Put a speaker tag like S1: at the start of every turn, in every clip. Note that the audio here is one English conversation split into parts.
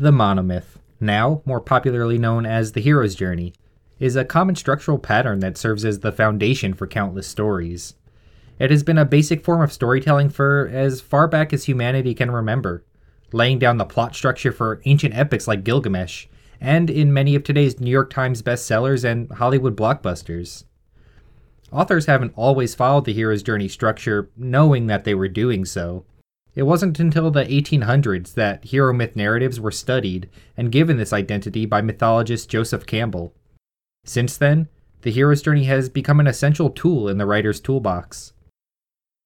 S1: The monomyth, now more popularly known as the hero's journey, is a common structural pattern that serves as the foundation for countless stories. It has been a basic form of storytelling for as far back as humanity can remember, laying down the plot structure for ancient epics like Gilgamesh, and in many of today's New York Times bestsellers and Hollywood blockbusters. Authors haven't always followed the hero's journey structure knowing that they were doing so, it wasn't until the 1800s that hero myth narratives were studied and given this identity by mythologist Joseph Campbell. Since then, the hero's journey has become an essential tool in the writer's toolbox.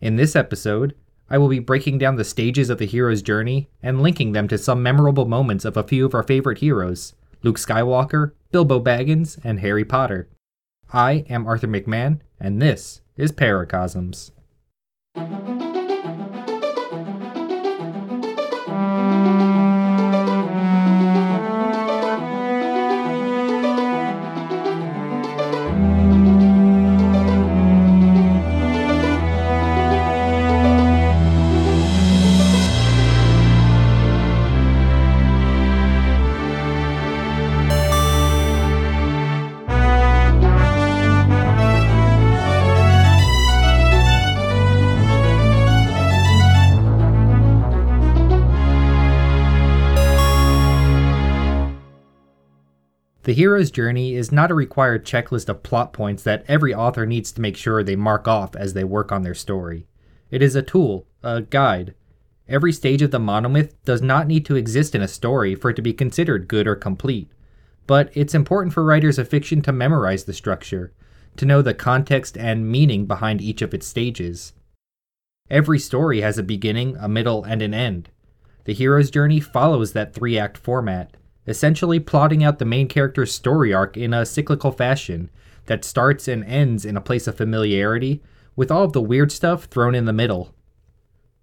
S1: In this episode, I will be breaking down the stages of the hero's journey and linking them to some memorable moments of a few of our favorite heroes Luke Skywalker, Bilbo Baggins, and Harry Potter. I am Arthur McMahon, and this is Paracosms. The hero's journey is not a required checklist of plot points that every author needs to make sure they mark off as they work on their story. It is a tool, a guide. Every stage of the monomyth does not need to exist in a story for it to be considered good or complete. But it's important for writers of fiction to memorize the structure, to know the context and meaning behind each of its stages. Every story has a beginning, a middle, and an end. The hero's journey follows that three act format essentially plotting out the main character's story arc in a cyclical fashion that starts and ends in a place of familiarity, with all of the weird stuff thrown in the middle.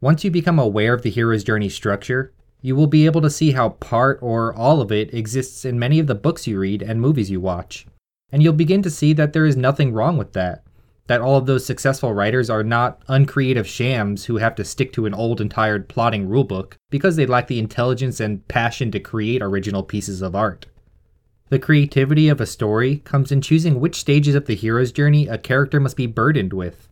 S1: Once you become aware of the hero's journey structure, you will be able to see how part or all of it exists in many of the books you read and movies you watch. And you'll begin to see that there is nothing wrong with that that all of those successful writers are not uncreative shams who have to stick to an old and tired plotting rulebook because they lack the intelligence and passion to create original pieces of art. The creativity of a story comes in choosing which stages of the hero's journey a character must be burdened with.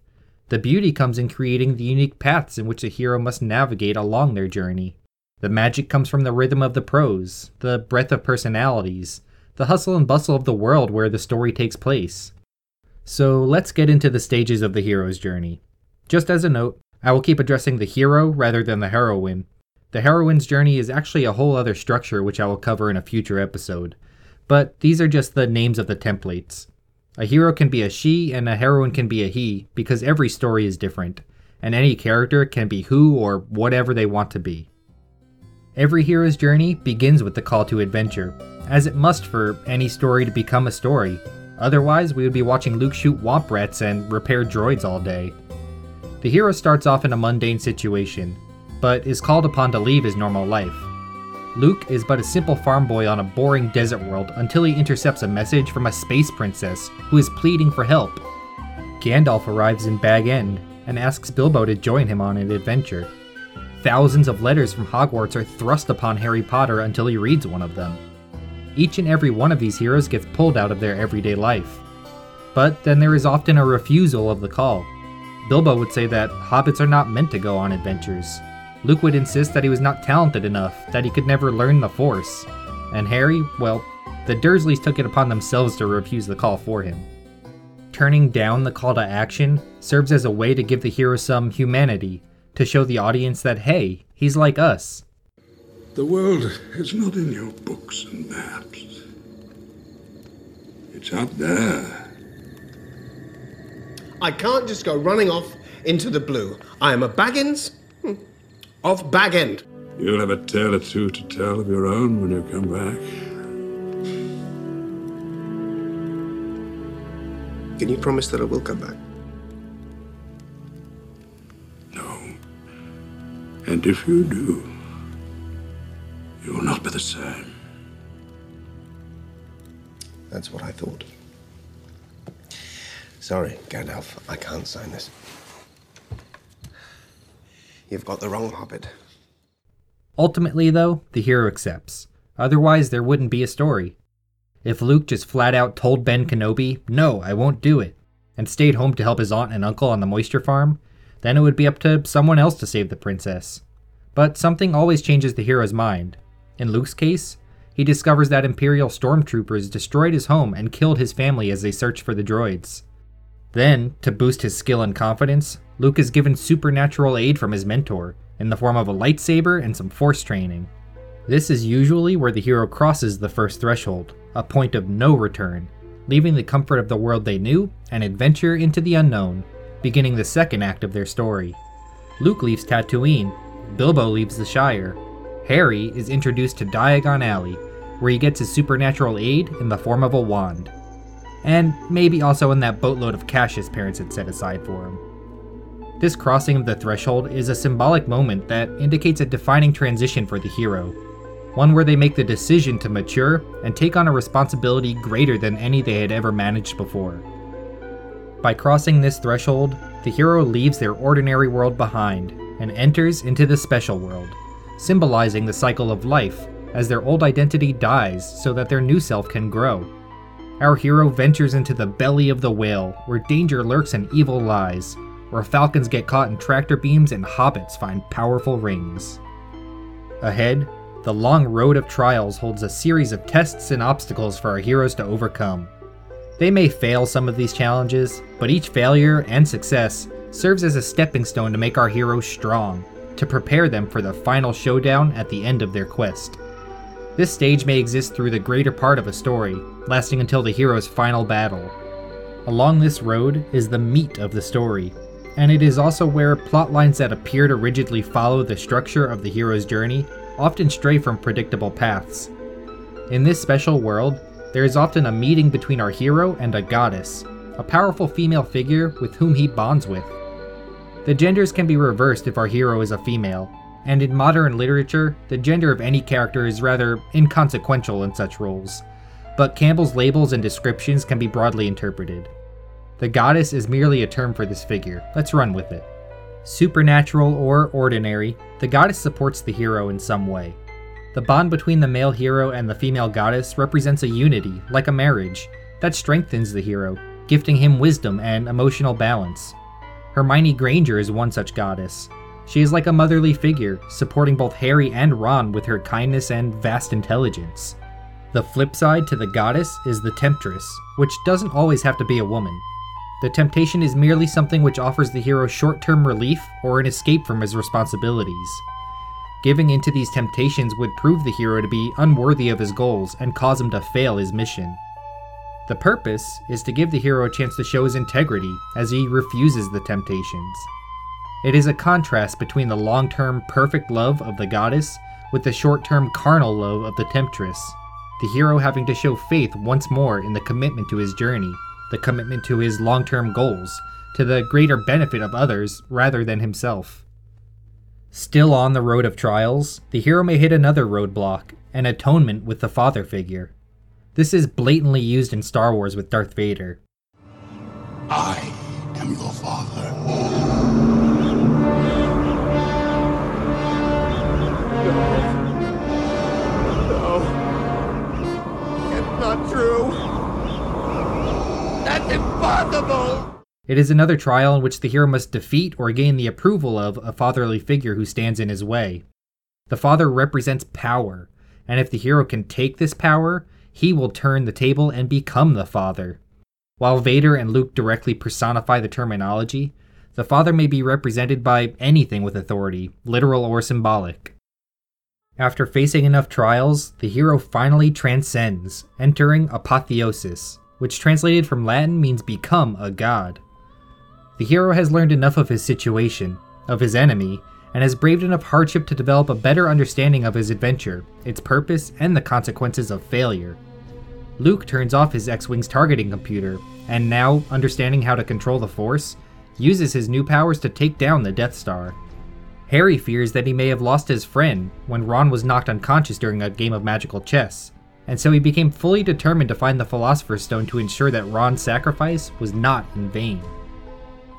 S1: The beauty comes in creating the unique paths in which a hero must navigate along their journey. The magic comes from the rhythm of the prose, the breadth of personalities, the hustle and bustle of the world where the story takes place. So let's get into the stages of the hero's journey. Just as a note, I will keep addressing the hero rather than the heroine. The heroine's journey is actually a whole other structure which I will cover in a future episode. But these are just the names of the templates. A hero can be a she and a heroine can be a he because every story is different, and any character can be who or whatever they want to be. Every hero's journey begins with the call to adventure, as it must for any story to become a story, Otherwise, we would be watching Luke shoot womp rats and repair droids all day. The hero starts off in a mundane situation, but is called upon to leave his normal life. Luke is but a simple farm boy on a boring desert world until he intercepts a message from a space princess who is pleading for help. Gandalf arrives in Bag End and asks Bilbo to join him on an adventure. Thousands of letters from Hogwarts are thrust upon Harry Potter until he reads one of them each and every one of these heroes gets pulled out of their everyday life. But then there is often a refusal of the call. Bilbo would say that hobbits are not meant to go on adventures. Luke would insist that he was not talented enough, that he could never learn the Force. And Harry, well, the Dursleys took it upon themselves to refuse the call for him. Turning down the call to action serves as a way to give the hero some humanity, to show the audience that, hey, he's like us.
S2: The world is not in your books and maps. It's out there.
S3: I can't just go running off into the blue. I am a Baggins hmm, of Bag End.
S2: You'll have a tale or two to tell of your own when you come back.
S3: Can you promise that I will come back?
S2: No. And if you do, you will not be the same.
S3: That's what I thought. Sorry, Gandalf, I can't sign this. You've got the wrong hobbit.
S1: Ultimately, though, the hero accepts. Otherwise, there wouldn't be a story. If Luke just flat out told Ben Kenobi, no, I won't do it, and stayed home to help his aunt and uncle on the moisture farm, then it would be up to someone else to save the princess. But something always changes the hero's mind. In Luke's case, he discovers that Imperial stormtroopers destroyed his home and killed his family as they searched for the droids. Then, to boost his skill and confidence, Luke is given supernatural aid from his mentor, in the form of a lightsaber and some force training. This is usually where the hero crosses the first threshold, a point of no return, leaving the comfort of the world they knew and adventure into the unknown, beginning the second act of their story. Luke leaves Tatooine, Bilbo leaves the Shire, Harry is introduced to Diagon Alley, where he gets his supernatural aid in the form of a wand. And maybe also in that boatload of cash his parents had set aside for him. This crossing of the threshold is a symbolic moment that indicates a defining transition for the hero, one where they make the decision to mature and take on a responsibility greater than any they had ever managed before. By crossing this threshold, the hero leaves their ordinary world behind and enters into the special world, symbolizing the cycle of life as their old identity dies so that their new self can grow. Our hero ventures into the belly of the whale, where danger lurks and evil lies, where falcons get caught in tractor beams and hobbits find powerful rings. Ahead, the long road of trials holds a series of tests and obstacles for our heroes to overcome. They may fail some of these challenges, but each failure and success serves as a stepping stone to make our heroes strong, to prepare them for the final showdown at the end of their quest. This stage may exist through the greater part of a story, lasting until the hero's final battle. Along this road is the meat of the story, and it is also where plotlines that appear to rigidly follow the structure of the hero's journey often stray from predictable paths. In this special world, there is often a meeting between our hero and a goddess, a powerful female figure with whom he bonds with. The genders can be reversed if our hero is a female, and in modern literature, the gender of any character is rather inconsequential in such roles, but Campbell's labels and descriptions can be broadly interpreted. The goddess is merely a term for this figure, let's run with it. Supernatural or ordinary, the goddess supports the hero in some way. The bond between the male hero and the female goddess represents a unity, like a marriage, that strengthens the hero, gifting him wisdom and emotional balance. Hermione Granger is one such goddess. She is like a motherly figure, supporting both Harry and Ron with her kindness and vast intelligence. The flip side to the goddess is the temptress, which doesn't always have to be a woman. The temptation is merely something which offers the hero short term relief or an escape from his responsibilities. Giving into these temptations would prove the hero to be unworthy of his goals and cause him to fail his mission. The purpose is to give the hero a chance to show his integrity as he refuses the temptations. It is a contrast between the long term perfect love of the goddess with the short term carnal love of the temptress, the hero having to show faith once more in the commitment to his journey the commitment to his long term goals, to the greater benefit of others rather than himself. Still on the road of trials, the hero may hit another roadblock an atonement with the father figure. This is blatantly used in Star Wars with Darth Vader.
S2: I am your father. No. No.
S3: It's not true. That's impossible!
S1: It is another trial in which the hero must defeat or gain the approval of a fatherly figure who stands in his way. The father represents power, and if the hero can take this power, he will turn the table and become the father. While Vader and Luke directly personify the terminology, the father may be represented by anything with authority, literal or symbolic. After facing enough trials, the hero finally transcends, entering apotheosis, which translated from Latin means become a god. The hero has learned enough of his situation, of his enemy, and has braved enough hardship to develop a better understanding of his adventure, its purpose, and the consequences of failure. Luke turns off his X Wing's targeting computer, and now, understanding how to control the Force, uses his new powers to take down the Death Star. Harry fears that he may have lost his friend when Ron was knocked unconscious during a game of magical chess, and so he became fully determined to find the Philosopher's Stone to ensure that Ron's sacrifice was not in vain.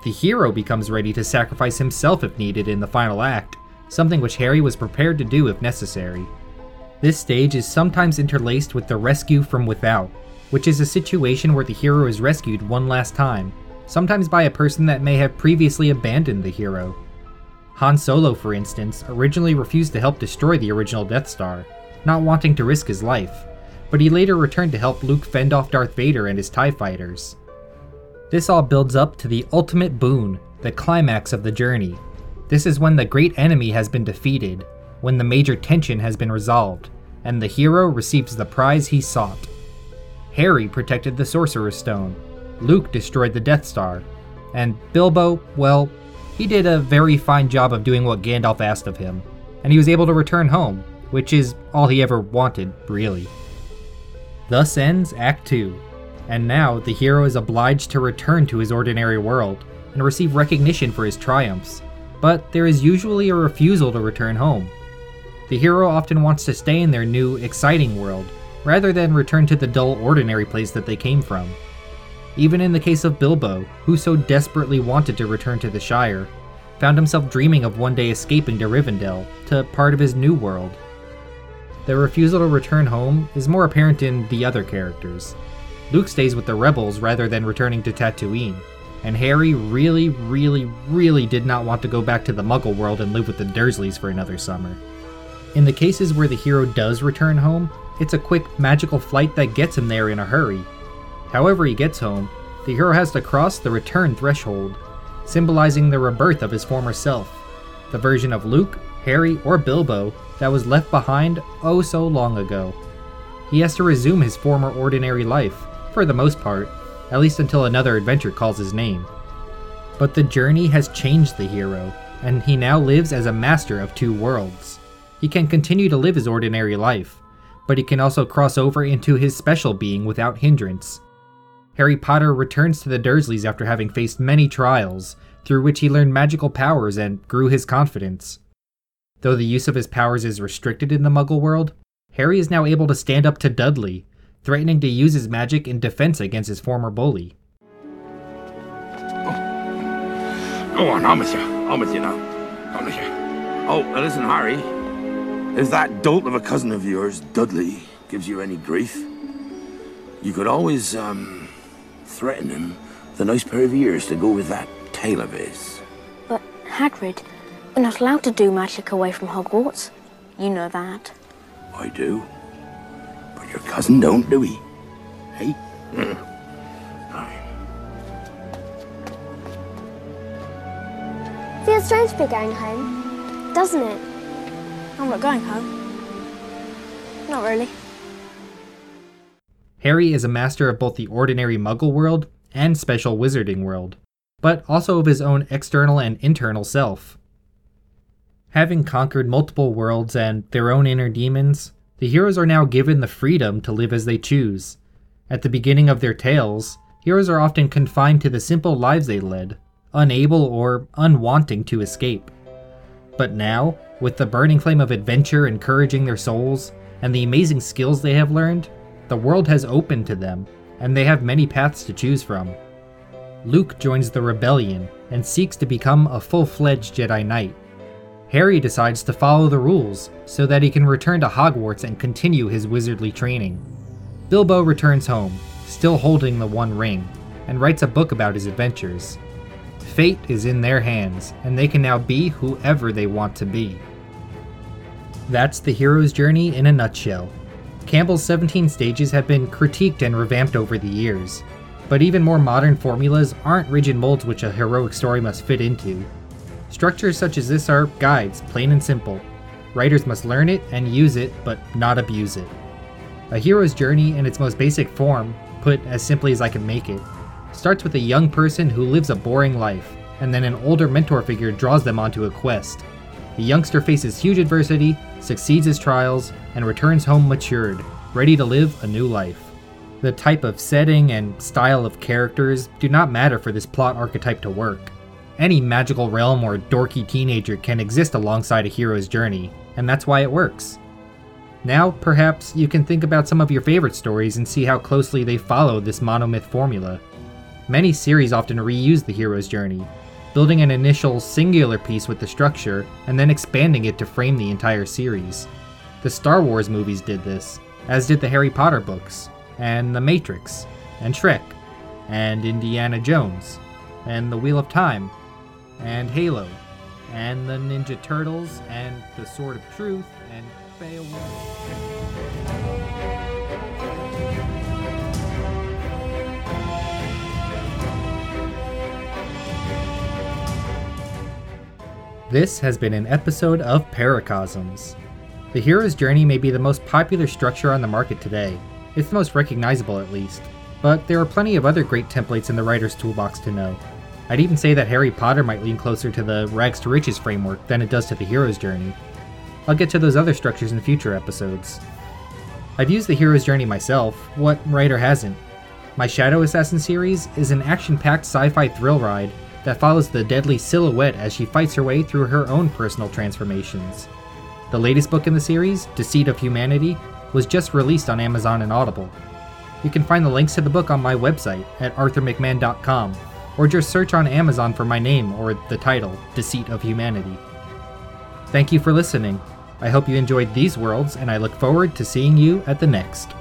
S1: The hero becomes ready to sacrifice himself if needed in the final act, something which Harry was prepared to do if necessary. This stage is sometimes interlaced with the rescue from without, which is a situation where the hero is rescued one last time, sometimes by a person that may have previously abandoned the hero. Han Solo, for instance, originally refused to help destroy the original Death Star, not wanting to risk his life, but he later returned to help Luke fend off Darth Vader and his TIE fighters. This all builds up to the ultimate boon, the climax of the journey. This is when the great enemy has been defeated, when the major tension has been resolved, and the hero receives the prize he sought. Harry protected the Sorcerer's Stone, Luke destroyed the Death Star, and Bilbo, well, he did a very fine job of doing what Gandalf asked of him, and he was able to return home, which is all he ever wanted, really. Thus ends Act 2, and now the hero is obliged to return to his ordinary world and receive recognition for his triumphs, but there is usually a refusal to return home. The hero often wants to stay in their new, exciting world, rather than return to the dull, ordinary place that they came from. Even in the case of Bilbo, who so desperately wanted to return to the Shire, found himself dreaming of one day escaping to Rivendell, to part of his new world. The refusal to return home is more apparent in the other characters. Luke stays with the rebels rather than returning to Tatooine, and Harry really, really, really did not want to go back to the Muggle world and live with the Dursleys for another summer. In the cases where the hero does return home, it's a quick magical flight that gets him there in a hurry. However, he gets home, the hero has to cross the return threshold, symbolizing the rebirth of his former self, the version of Luke, Harry, or Bilbo that was left behind oh so long ago. He has to resume his former ordinary life, for the most part, at least until another adventure calls his name. But the journey has changed the hero, and he now lives as a master of two worlds. He can continue to live his ordinary life, but he can also cross over into his special being without hindrance. Harry Potter returns to the Dursleys after having faced many trials, through which he learned magical powers and grew his confidence. Though the use of his powers is restricted in the Muggle world, Harry is now able to stand up to Dudley, threatening to use his magic in defense against his former bully.
S4: Go on, I'm with you. I'm with you now. I'm with you. Oh, now listen, Harry. If that dolt of a cousin of yours, Dudley, gives you any grief, you could always, um, threaten him with a nice pair of ears to go with that tail of his.
S5: But, Hagrid, we're not allowed to do magic away from Hogwarts. You know that.
S4: I do. But your cousin don't, do he? Hey? Aye.
S6: Feels strange to be going home, doesn't it?
S5: I'm not going home. Not really.
S1: Harry is a master of both the ordinary Muggle world and special wizarding world, but also of his own external and internal self. Having conquered multiple worlds and their own inner demons, the heroes are now given the freedom to live as they choose. At the beginning of their tales, heroes are often confined to the simple lives they led, unable or unwanting to escape. But now, with the burning flame of adventure encouraging their souls, and the amazing skills they have learned, the world has opened to them, and they have many paths to choose from. Luke joins the rebellion and seeks to become a full fledged Jedi Knight. Harry decides to follow the rules so that he can return to Hogwarts and continue his wizardly training. Bilbo returns home, still holding the One Ring, and writes a book about his adventures. Fate is in their hands, and they can now be whoever they want to be. That's the hero's journey in a nutshell. Campbell's 17 stages have been critiqued and revamped over the years, but even more modern formulas aren't rigid molds which a heroic story must fit into. Structures such as this are guides, plain and simple. Writers must learn it and use it, but not abuse it. A hero's journey in its most basic form, put as simply as I can make it, starts with a young person who lives a boring life, and then an older mentor figure draws them onto a quest. The youngster faces huge adversity, succeeds his trials, and returns home matured, ready to live a new life. The type of setting and style of characters do not matter for this plot archetype to work. Any magical realm or dorky teenager can exist alongside a hero's journey, and that's why it works. Now, perhaps you can think about some of your favorite stories and see how closely they follow this monomyth formula. Many series often reuse the hero's journey, building an initial singular piece with the structure and then expanding it to frame the entire series. The Star Wars movies did this, as did the Harry Potter books, and The Matrix, and Shrek, and Indiana Jones, and The Wheel of Time, and Halo, and the Ninja Turtles, and The Sword of Truth, and Beowulf. This has been an episode of Paracosms. The hero's journey may be the most popular structure on the market today. It's the most recognizable, at least. But there are plenty of other great templates in the writer's toolbox to know. I'd even say that Harry Potter might lean closer to the rags to riches framework than it does to the hero's journey. I'll get to those other structures in future episodes. I've used the hero's journey myself, what writer hasn't? My Shadow Assassin series is an action packed sci fi thrill ride that follows the deadly silhouette as she fights her way through her own personal transformations. The latest book in the series, Deceit of Humanity, was just released on Amazon and Audible. You can find the links to the book on my website at arthurmcmahon.com, or just search on Amazon for my name or the title, Deceit of Humanity. Thank you for listening. I hope you enjoyed these worlds, and I look forward to seeing you at the next.